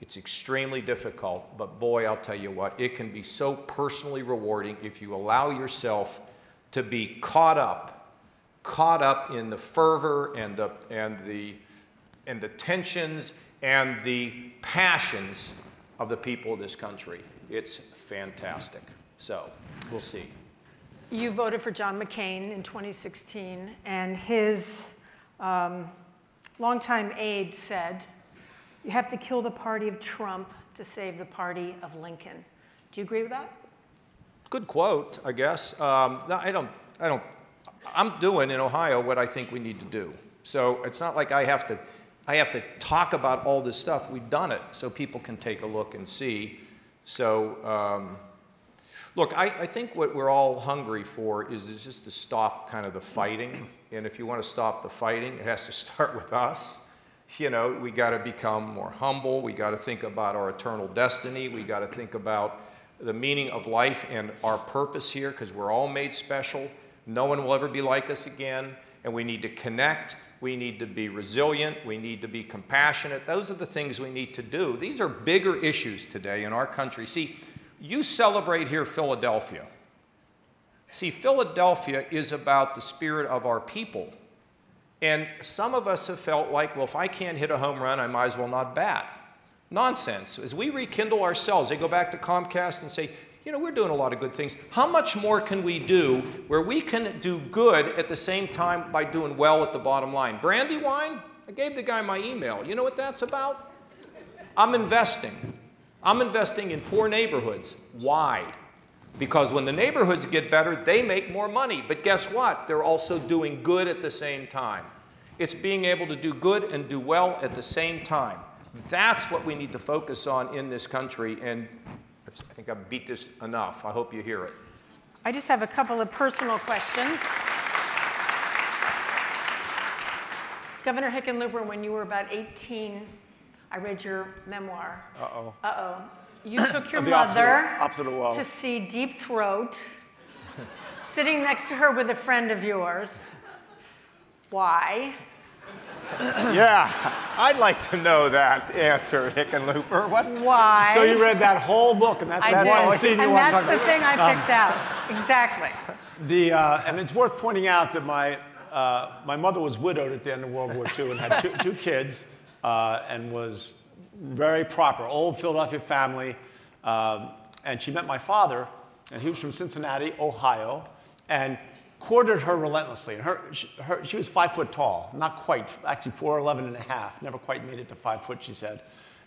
it's extremely difficult, but boy, I'll tell you what, it can be so personally rewarding if you allow yourself to be caught up, caught up in the fervor and the, and the, and the tensions and the passions of the people of this country. It's fantastic. So, we'll see. You voted for John McCain in 2016, and his um, longtime aide said, You have to kill the party of Trump to save the party of Lincoln. Do you agree with that? Good quote, I guess. Um, no, I don't, I don't, I'm doing in Ohio what I think we need to do. So it's not like I have to, I have to talk about all this stuff. We've done it so people can take a look and see. So, um, Look, I, I, think what we're all hungry for is, is just to stop kind of the fighting. And if you want to stop the fighting, it has to start with us. You know, we got to become more humble. We got to think about our eternal destiny. We got to think about the meaning of life and our purpose here because we're all made special. No one will ever be like us again. And we need to connect. We need to be resilient. We need to be compassionate. Those are the things we need to do. These are bigger issues today in our country. See, you celebrate here Philadelphia. See, Philadelphia is about the spirit of our people. And some of us have felt like, well, if I can't hit a home run, I might as well not bat. Nonsense. As we rekindle ourselves, they go back to Comcast and say, you know, we're doing a lot of good things. How much more can we do where we can do good at the same time by doing well at the bottom line? Brandywine, I gave the guy my email. You know what that's about? I'm investing. I'm investing in poor neighborhoods. Why? Because when the neighborhoods get better, they make more money. But guess what? They're also doing good at the same time. It's being able to do good and do well at the same time. That's what we need to focus on in this country. And I think I've beat this enough. I hope you hear it. I just have a couple of personal questions. Governor Hickenlooper, when you were about 18, I read your memoir. Uh oh. Uh oh. You took your The mother opposite- opposite to see Deep Throat, sitting next to her with a friend of yours. Why? Yeah, I'd like to know that answer, Hickenlooper. What? Why? So you read that whole book, and that's, I that's did. one scene you and want to talk about. that's the thing I picked out. Exactly. The, uh, and it's worth pointing out that my, uh, my mother was widowed at the end of World War II and had two, two kids uh, and was very proper, old Philadelphia family. Um, and she met my father, and he was from Cincinnati, Ohio, and courted her relentlessly. And her, she, her, she was five foot tall, not quite, actually 4'11 and a half, never quite made it to five foot, she said.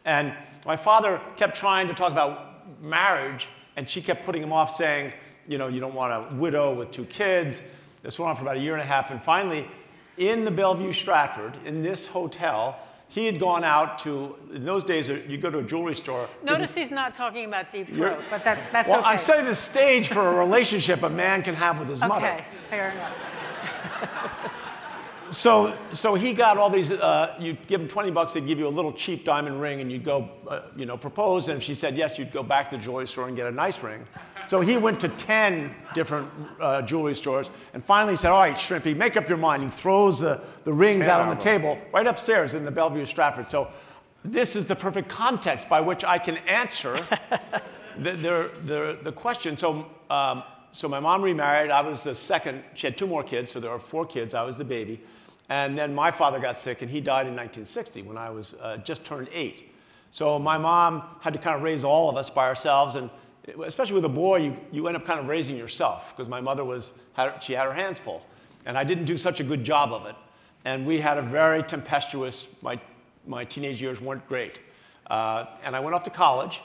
And my father kept trying to talk about marriage, and she kept putting him off, saying, you know, you don't want a widow with two kids. This went on for about a year and a half, and finally, in the Bellevue Stratford, in this hotel, he had gone out to, in those days, uh, you go to a jewelry store. Notice he's not talking about Deep Throat, but that, that's Well, okay. I'm setting the stage for a relationship a man can have with his mother. Okay, fair enough. So, so he got all these. Uh, you'd give him 20 bucks, they'd give you a little cheap diamond ring, and you'd go, uh, you know, propose. And if she said yes, you'd go back to the jewelry store and get a nice ring. So he went to 10 different uh, jewelry stores, and finally said, "All right, Shrimpy, make up your mind." He throws the, the rings out on the table right upstairs in the Bellevue Stratford. So this is the perfect context by which I can answer the, the, the, the question. So, um, so my mom remarried. I was the second. She had two more kids, so there were four kids. I was the baby. And then my father got sick, and he died in 1960 when I was uh, just turned eight. So my mom had to kind of raise all of us by ourselves, and especially with a boy, you, you end up kind of raising yourself because my mother was had, she had her hands full, and I didn't do such a good job of it. And we had a very tempestuous. My my teenage years weren't great, uh, and I went off to college,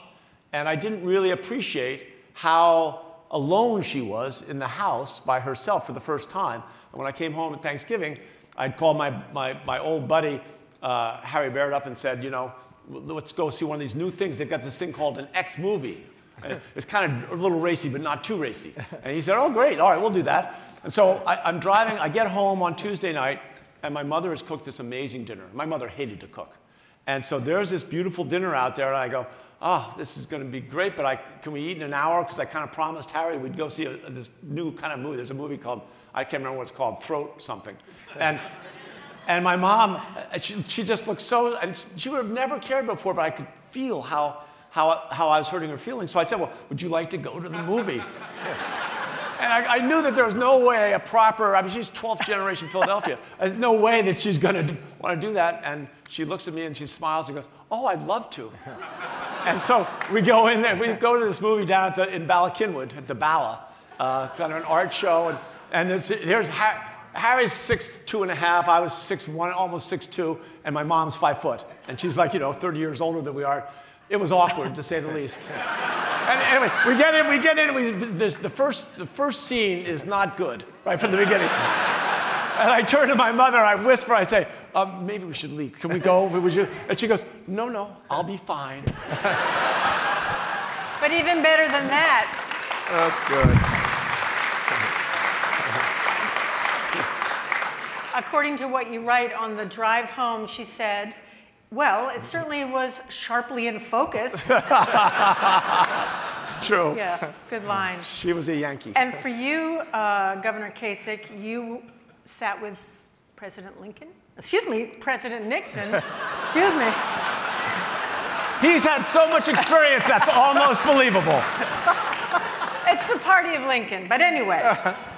and I didn't really appreciate how alone she was in the house by herself for the first time. And when I came home at Thanksgiving, I'd called my, my, my old buddy uh, Harry Baird up and said, you know, let's go see one of these new things. They've got this thing called an X movie. It's kind of a little racy, but not too racy. And he said, oh, great, all right, we'll do that. And so I, I'm driving, I get home on Tuesday night, and my mother has cooked this amazing dinner. My mother hated to cook. And so there's this beautiful dinner out there, and I go, oh, this is going to be great, but I, can we eat in an hour? Because I kind of promised Harry we'd go see a, this new kind of movie. There's a movie called, I can't remember what it's called, Throat something. And, and my mom, she, she just looked so, and she would have never cared before, but I could feel how, how, how I was hurting her feelings. So I said, well, would you like to go to the movie? And I, I knew that there was no way a proper, I mean, she's 12th generation Philadelphia. There's no way that she's going to want to do that. And she looks at me and she smiles and goes, Oh, I'd love to. and so we go in there, we go to this movie down at the, in Bala Cynwyd at the Bala, uh, kind of an art show. And, and there's, here's ha- Harry's six, two and a half. I was six, one, almost six, two. And my mom's five foot. And she's like, you know, 30 years older than we are. It was awkward, to say the least. And anyway, we get in, we get in, we, this, the, first, the first scene is not good, right from the beginning. And I turn to my mother, I whisper, I say, um, maybe we should leave. Can we go? Would you? And she goes, no, no, I'll be fine. But even better than that, That's good. according to what you write on the drive home, she said, well, it certainly was sharply in focus. It's true. Yeah, good line. She was a Yankee. And for you, uh, Governor Kasich, you sat with President Lincoln? Excuse me, President Nixon. Excuse me. He's had so much experience, that's almost believable. It's the party of Lincoln. But anyway,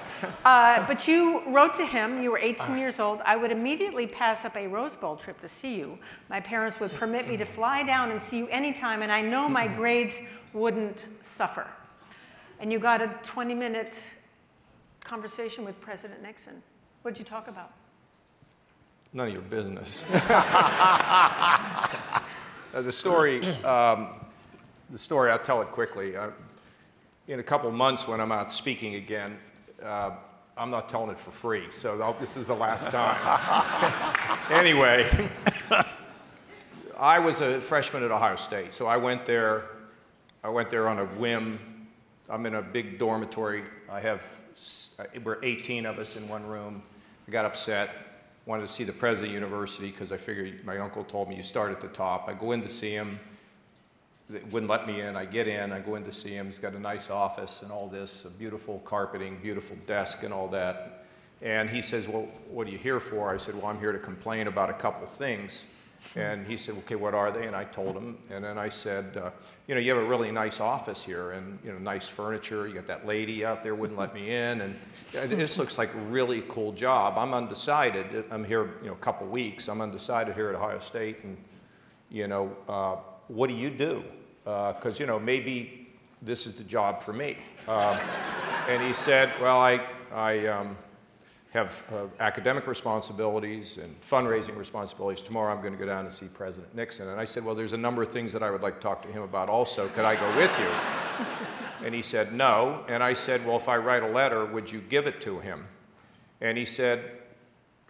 uh, but you wrote to him, you were 18 years old. I would immediately pass up a Rose Bowl trip to see you. My parents would permit me to fly down and see you anytime, and I know my grades wouldn't suffer. And you got a 20 minute conversation with President Nixon. What'd you talk about? None of your business. Uh, the story, um, the story, I'll tell it quickly. Uh, in a couple months, when I'm out speaking again, uh, I'm not telling it for free, so I'll, this is the last time. anyway, I was a freshman at Ohio State, so I went there. I went there on a whim. I'm in a big dormitory. I have we're 18 of us in one room. I got upset wanted to see the president of the university because I figured my uncle told me you start at the top. I go in to see him. Wouldn't let me in. I get in. I go in to see him. He's got a nice office and all this, beautiful carpeting, beautiful desk, and all that. And he says, "Well, what are you here for?" I said, "Well, I'm here to complain about a couple things." And he said, "Okay, what are they?" And I told him. And then I said, uh, "You know, you have a really nice office here, and you know, nice furniture. You got that lady out there wouldn't let me in, and this looks like a really cool job. I'm undecided. I'm here, you know, a couple weeks. I'm undecided here at Ohio State, and you know, uh, what do you do? Because uh, you know, maybe this is the job for me." Uh, and he said, "Well, I, I." Um, have uh, academic responsibilities and fundraising responsibilities. Tomorrow I'm going to go down and see President Nixon. And I said, Well, there's a number of things that I would like to talk to him about also. Could I go with you? And he said, No. And I said, Well, if I write a letter, would you give it to him? And he said,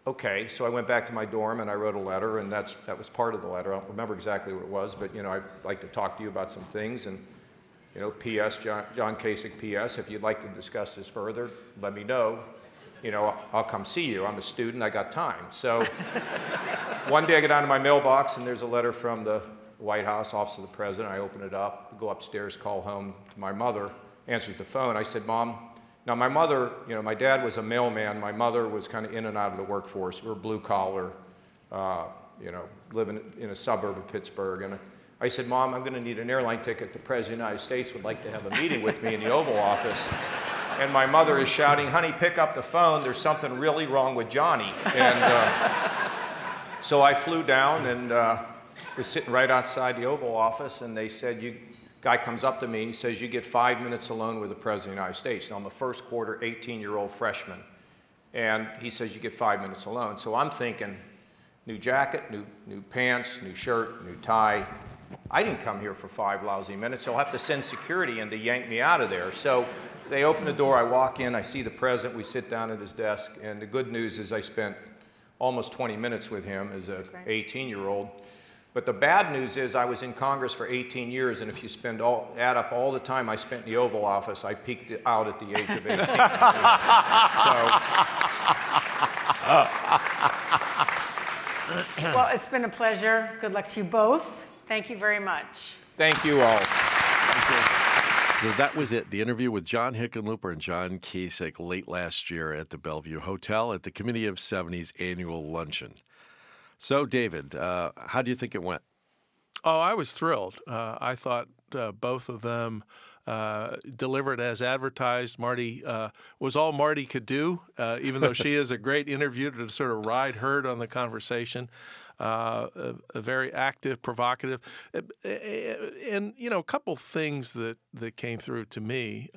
Okay. So I went back to my dorm and I wrote a letter, and that's, that was part of the letter. I don't remember exactly what it was, but you know, I'd like to talk to you about some things. And you know, P.S. John, John Kasich, P.S. If you'd like to discuss this further, let me know. You know, I'll come see you. I'm a student. I got time. So one day I get down to my mailbox and there's a letter from the White House, Office of the President. I open it up, go upstairs, call home to my mother, answers the phone. I said, Mom, now my mother, you know, my dad was a mailman. My mother was kind of in and out of the workforce. We are blue collar, uh, you know, living in a suburb of Pittsburgh. And I said, Mom, I'm going to need an airline ticket. The President of the United States would like to have a meeting with me in the Oval Office. And my mother is shouting, Honey, pick up the phone. There's something really wrong with Johnny. And uh, so I flew down and uh, was sitting right outside the Oval Office, and they said, you, guy comes up to me, he says, you get five minutes alone with the President of the United States. Now, I'm a first quarter 18-year-old freshman, and he says, you get five minutes alone. So I'm thinking, new jacket, new, new pants, new shirt, new tie. I didn't come here for five lousy minutes. He'll have to send security in to yank me out of there. So they open the door, I walk in, I see the president, we sit down at his desk, and the good news is I spent almost 20 minutes with him as an 18 year old. But the bad news is I was in Congress for 18 years, and if you spend all, add up all the time I spent in the Oval Office, I peaked out at the age of 18. so. Uh. well, it's been a pleasure. Good luck to you both. Thank you very much. Thank you all. Thank you. So that was it. The interview with John Hickenlooper and John Kasich late last year at the Bellevue Hotel at the Committee of 70's annual luncheon. So, David, uh, how do you think it went? Oh, I was thrilled. Uh, I thought uh, both of them uh, delivered as advertised. Marty uh, was all Marty could do, uh, even though she is a great interviewer to sort of ride herd on the conversation. A, a, very active, provocative, and you know, a couple things that that came through to me.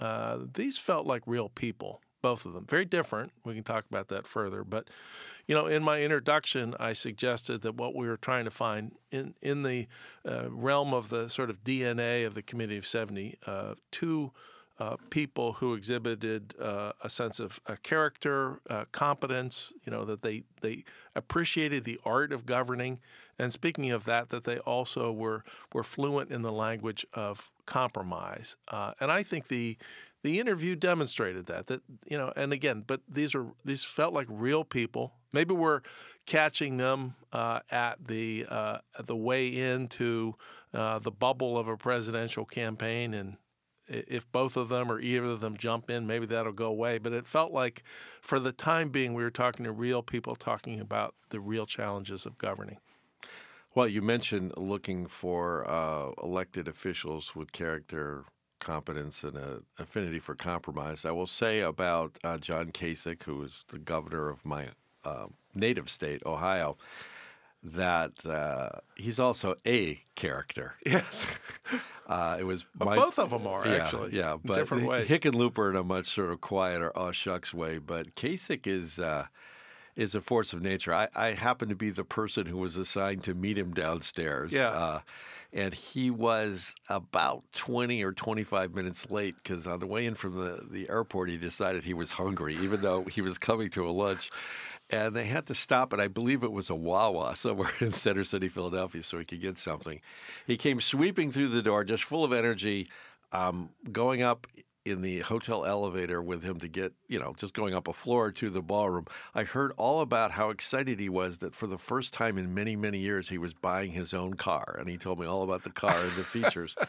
These felt like real people, both of them. Very different. We can talk about that further, but you know, in my introduction, I suggested that what we were trying to find in in the uh, realm of the sort of DNA of the Committee of Seventy, uh, two uh, people who exhibited uh, a sense of uh, character, uh, competence, you know, that they, they appreciated the art of governing. And speaking of that, that they also were, were fluent in the language of compromise. Uh, and I think the, the interview demonstrated that, that, you know, and again, but these are, these felt like real people. Maybe we're catching them uh, at the, at the way into the bubble of a presidential campaign and if both of them or either of them jump in, maybe that'll go away. But it felt like, for the time being, we were talking to real people talking about the real challenges of governing. Well, you mentioned looking for uh, elected officials with character, competence, and an affinity for compromise. I will say about uh, John Kasich, who is the governor of my uh, native state, Ohio, that uh, he's also a character. Yes. Uh, it was my, both of them are yeah, actually. Yeah, but different ways. Hickenlooper in a much sort of quieter, oh shucks way. But Kasich is uh, is a force of nature. I, I happen to be the person who was assigned to meet him downstairs. Yeah. Uh, and he was about 20 or 25 minutes late because on the way in from the, the airport, he decided he was hungry, even though he was coming to a lunch. And they had to stop at, I believe it was a Wawa somewhere in Center City, Philadelphia, so he could get something. He came sweeping through the door, just full of energy, um, going up in the hotel elevator with him to get, you know, just going up a floor to the ballroom. I heard all about how excited he was that for the first time in many, many years, he was buying his own car. And he told me all about the car and the features.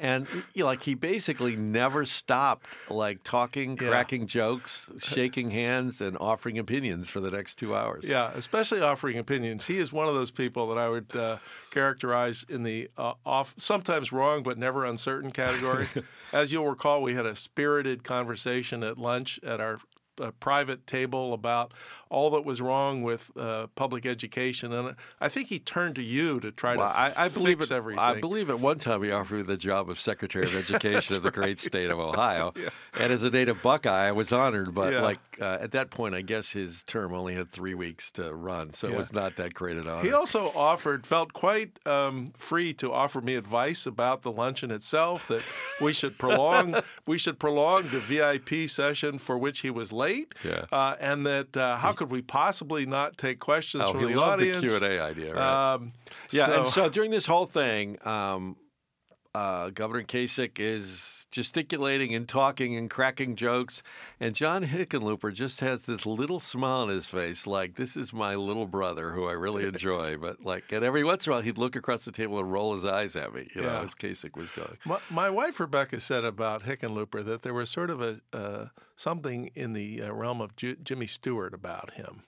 And, you know, like, he basically never stopped, like, talking, Yeah. cracking jokes, shaking hands, and offering opinions for the next two hours. Yeah, especially offering opinions. He is one of those people that I would uh, characterize in the uh, off, sometimes wrong but never uncertain category. As you'll recall, we had a spirited conversation at lunch at our uh, private table about all that was wrong with uh, public education, and I think he turned to you to try Well, to I, I believe fix it, everything. I believe at one time he offered me the job of Secretary of Education of the great state of Ohio, and as a native Buckeye, I was honored. But Yeah. like uh, at that point, I guess his term only had three weeks to run, so it was not that great an honor. He also offered, felt quite um, free to offer me advice about the luncheon itself. That we should prolong, we should prolong the VIP session for which he was late, Yeah. uh, and that uh, how could we possibly not take questions oh, from he the loved audience? the Q and A idea, right? Um, yeah, and so- so during this whole thing, um, uh, Governor Kasich is gesticulating and talking and cracking jokes, and John Hickenlooper just has this little smile on his face, like this is my little brother who I really enjoy. but like, and every once in a while, he'd look across the table and roll his eyes at me, you know, as Kasich was going. My, my wife Rebecca said about Hickenlooper that there was sort of a uh, something in the uh, realm of Ju- Jimmy Stewart about him,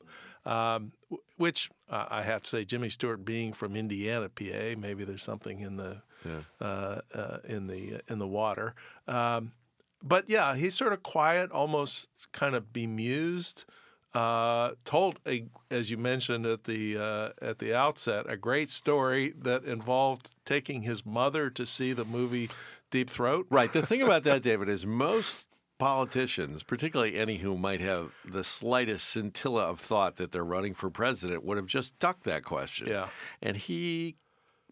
um, which uh, I have to say, Jimmy Stewart being from Indiana, PA, maybe there's something in the uh, uh, in the in the water. Um, but yeah, he's sort of quiet, almost kind of bemused. Uh, told a, as you mentioned at the uh, at the outset, a great story that involved taking his mother to see the movie Deep Throat. Right. The thing about that, David, is most politicians, particularly any who might have the slightest scintilla of thought that they're running for president, would have just ducked that question. Yeah. And he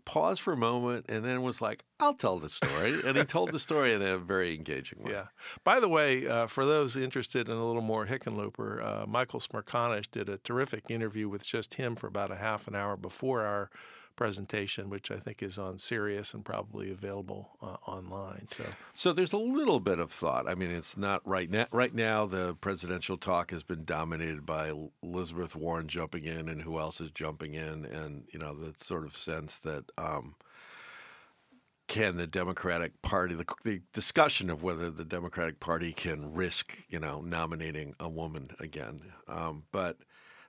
paused for a moment and then was like, I'll tell the story. and he told the story in a very engaging way. Yeah. By the way, uh, for those interested in a little more Hickenlooper, uh, Michael Smerconish did a terrific interview with just him for about a half an hour before our presentation, which I think is on Sirius and probably available uh, online. So So there's a little bit of thought. I mean, it's not right now. Right now, the presidential talk has been dominated by Elizabeth Warren jumping in, and who else is jumping in, and you know the sort of sense that um, can the Democratic Party, the, the discussion of whether the Democratic Party can risk, you know, nominating a woman again. Um, but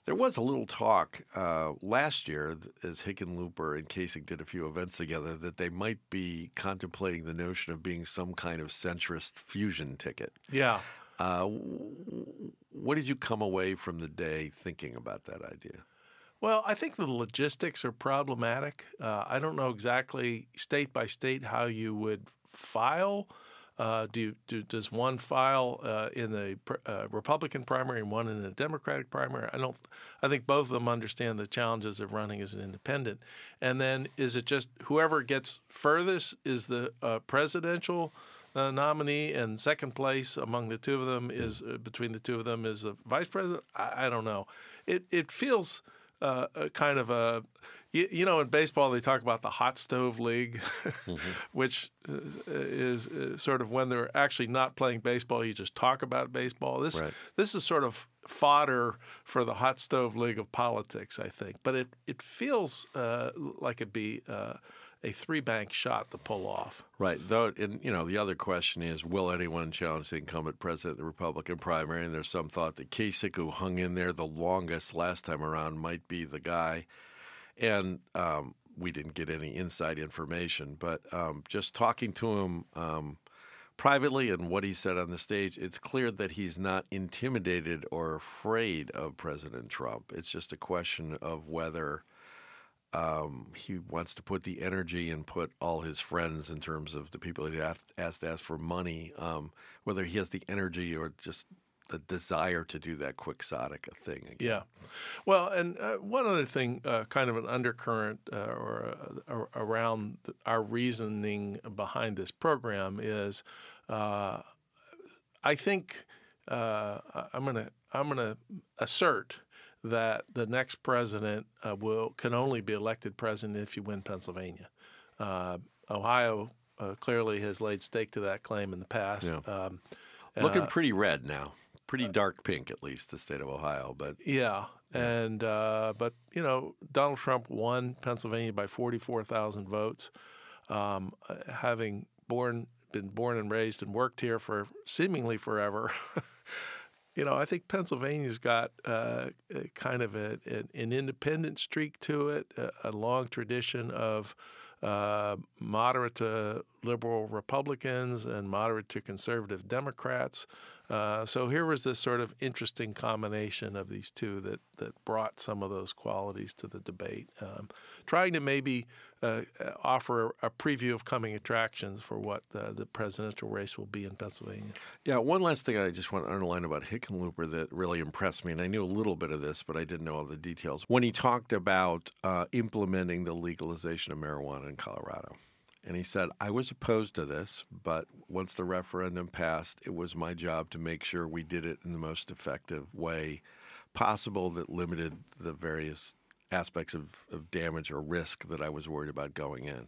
there was a little talk uh, last year, as Hickenlooper and Kasich did a few events together, that they might be contemplating the notion of being some kind of centrist fusion ticket. yeah. Uh, what did you come away from the day thinking about that idea? Well, I think the logistics are problematic. Uh, I don't know exactly state by state how you would file. Uh, do, do does one file uh, in the uh, Republican primary and one in the Democratic primary? I don't. I think both of them understand the challenges of running as an independent. And then is it just whoever gets furthest is the uh, presidential uh, nominee, and second place among the two of them is uh, between the two of them is the vice president? I, I don't know. It it feels kind of a you, you know in baseball they talk about the hot stove league which uh, is uh, sort of when they're actually not playing baseball you just talk about baseball this Right. this is sort of fodder for the hot stove league of politics i think but it it feels uh, like it'd be uh, a three bank shot to pull off. Right. Though, and you know, the other question is, will anyone challenge the incumbent president in the Republican primary? And there's some thought that Kasich, who hung in there the longest last time around, might be the guy. And um, we didn't get any inside information, but um, just talking to him um, privately and what he said on the stage, it's clear that he's not intimidated or afraid of President Trump. It's just a question of whether um, he wants to put the energy and put all his friends in terms of the people he asked to ask for money, um, whether he has the energy or just the desire to do that quixotic thing again. Yeah. Well, and uh, one other thing, uh, kind of an undercurrent uh, or uh, around our reasoning behind this program is, uh, I think uh, I'm gonna I'm gonna assert that the next president uh, will can only be elected president if you win Pennsylvania. Uh, Ohio uh, clearly has laid stake to that claim in the past. Yeah. Um, Looking pretty red now, pretty dark pink at least, the state of Ohio. But yeah, yeah. and uh, but you know Donald Trump won Pennsylvania by forty four thousand votes, um, uh, having born been born and raised and worked here for seemingly forever. you know, I think Pennsylvania's got uh, kind of a, an independent streak to it, a, a long tradition of uh, moderate to liberal Republicans and moderate to conservative Democrats. Uh, so here was this sort of interesting combination of these two that that brought some of those qualities to the debate, um, trying to maybe uh, offer a preview of coming attractions for what the, the, presidential race will be in Pennsylvania. Yeah, one last thing I just want to underline about Hickenlooper that really impressed me, and I knew a little bit of this, but I didn't know all the details. When he talked about uh, implementing the legalization of marijuana in Colorado. And he said, I was opposed to this, but once the referendum passed, it was my job to make sure we did it in the most effective way possible that limited the various aspects of, of damage or risk that I was worried about going in.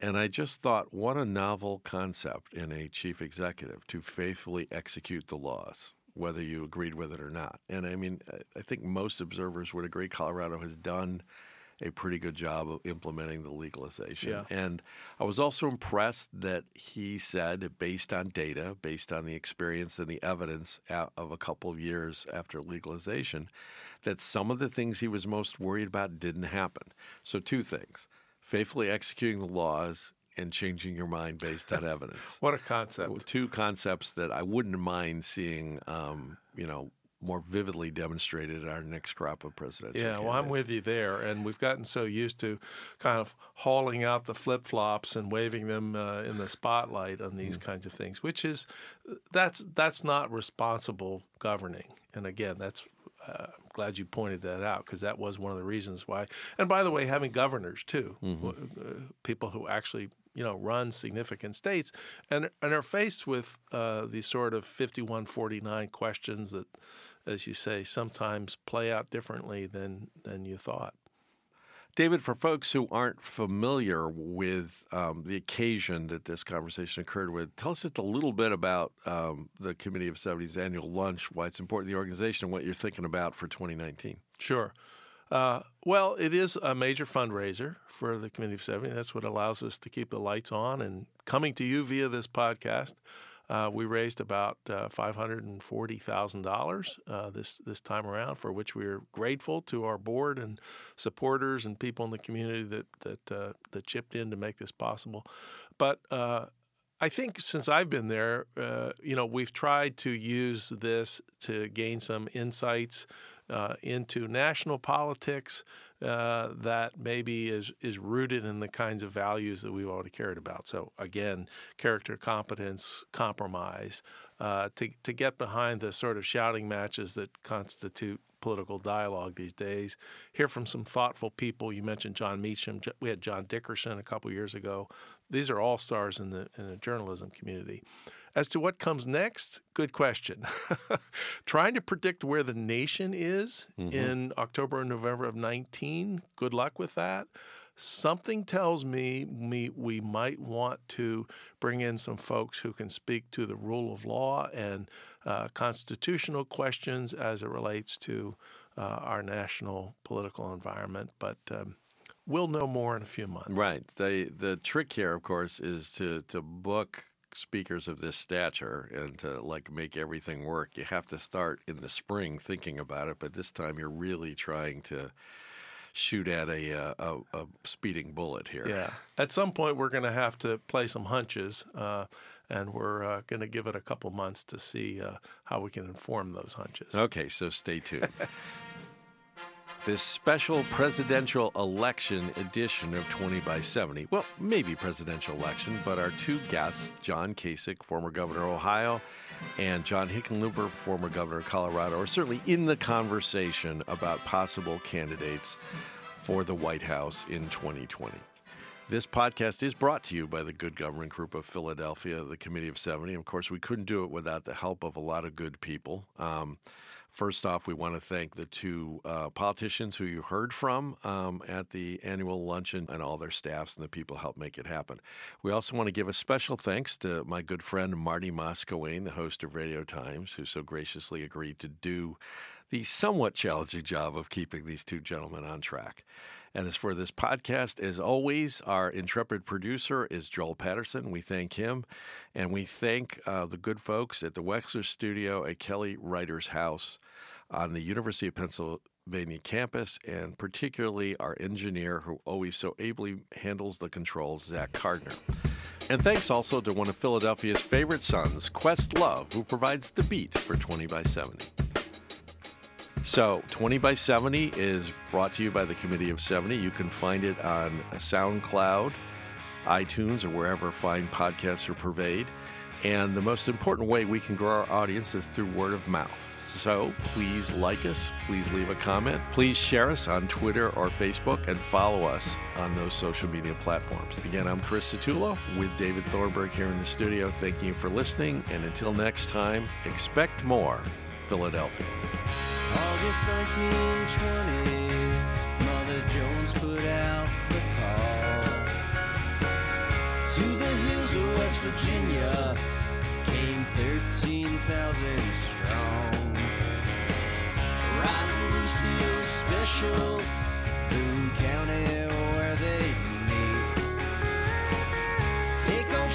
And I just thought, what a novel concept in a chief executive to faithfully execute the laws, whether you agreed with it or not. And I mean, I think most observers would agree Colorado has done a pretty good job of implementing the legalization. Yeah. And I was also impressed that he said, based on data, based on the experience and the evidence of a couple of years after legalization, that some of the things he was most worried about didn't happen. So, two things faithfully executing the laws and changing your mind based on evidence. what a concept! Two concepts that I wouldn't mind seeing, um, you know, more vividly demonstrated in our next crop of presidential. Yeah, candidates. well, I'm with you there, and we've gotten so used to kind of hauling out the flip flops and waving them uh, in the spotlight on these mm kinds of things, which is that's that's not responsible governing. And again, that's uh, I'm glad you pointed that out because that was one of the reasons why. And by the way, having governors too, mm-hmm. uh, people who actually you know run significant states and and are faced with uh, these sort of 5149 questions that as you say, sometimes play out differently than than you thought. David, for folks who aren't familiar with um, the occasion that this conversation occurred with, tell us just a little bit about um, the Committee of 70's annual lunch, why it's important to the organization, and what you're thinking about for 2019. Sure. Uh, well, it is a major fundraiser for the Committee of 70. That's what allows us to keep the lights on and coming to you via this podcast. Uh, we raised about uh, $540,000 uh, this this time around, for which we are grateful to our board and supporters and people in the community that that uh, that chipped in to make this possible. But uh, I think since I've been there, you know, we've tried to use this to gain some insights into national politics uh, that maybe is is rooted in the kinds of values that we've already cared about. So again, character, competence, compromise, uh, to to get behind the sort of shouting matches that constitute political dialogue these days. Hear from some thoughtful people. You mentioned Jon Meacham. We had John Dickerson a couple years ago. These are all stars in the in the journalism community. As to what comes next, good question. Trying to predict where the nation is mm-hmm. in October and November of 19, good luck with that. Something tells me, me we might want to bring in some folks who can speak to the rule of law and uh, constitutional questions as it relates to uh, our national political environment. But um, we'll know more in a few months. Right. The the trick here, of course, is to to book speakers of this stature and to like make everything work. You have to start in the spring thinking about it, but this time you're really trying to shoot at a uh, a, a speeding bullet here. Yeah. At some point, we're going to have to play some hunches, uh, and we're uh, going to give it a couple months to see uh, how we can inform those hunches. Okay, so stay tuned. this special presidential election edition of 20 by 70. Well, maybe presidential election, but our two guests, John Kasich, former governor of Ohio, and John Hickenlooper, former governor of Colorado, are certainly in the conversation about possible candidates for the White House in 2020. This podcast is brought to you by the Good Government Group of Philadelphia, the Committee of 70. Of course, we couldn't do it without the help of a lot of good people. Um, First off, we want to thank the two uh, politicians who you heard from um, at the annual luncheon and all their staffs and the people who helped make it happen. We also want to give a special thanks to my good friend Marty Moss-Coane, the host of Radio Times, who so graciously agreed to do the somewhat challenging job of keeping these two gentlemen on track. And as for this podcast, as always, our intrepid producer is Joel Patterson. We thank him. And we thank uh, the good folks at the Wexler Studio at Kelly Writers House on the University of Pennsylvania campus, and particularly our engineer who always so ably handles the controls, Zach Cardner. And thanks also to one of Philadelphia's favorite sons, Questlove, who provides the beat for 20 by 70. So, 20 by 70 is brought to you by the Committee of 70. You can find it on SoundCloud, iTunes, or wherever fine podcasts are purveyed. And the most important way we can grow our audience is through word of mouth. So please like us, please leave a comment, please share us on Twitter or Facebook, and follow us on those social media platforms. Again, I'm Chris Satullo with David Thornburgh here in the studio. Thank you for listening, and until next time, expect more Philadelphia. August 1920, Mother Jones put out the call. To the hills of West Virginia came 13,000 strong. Riding loose the old special, Boone County where they meet. Take on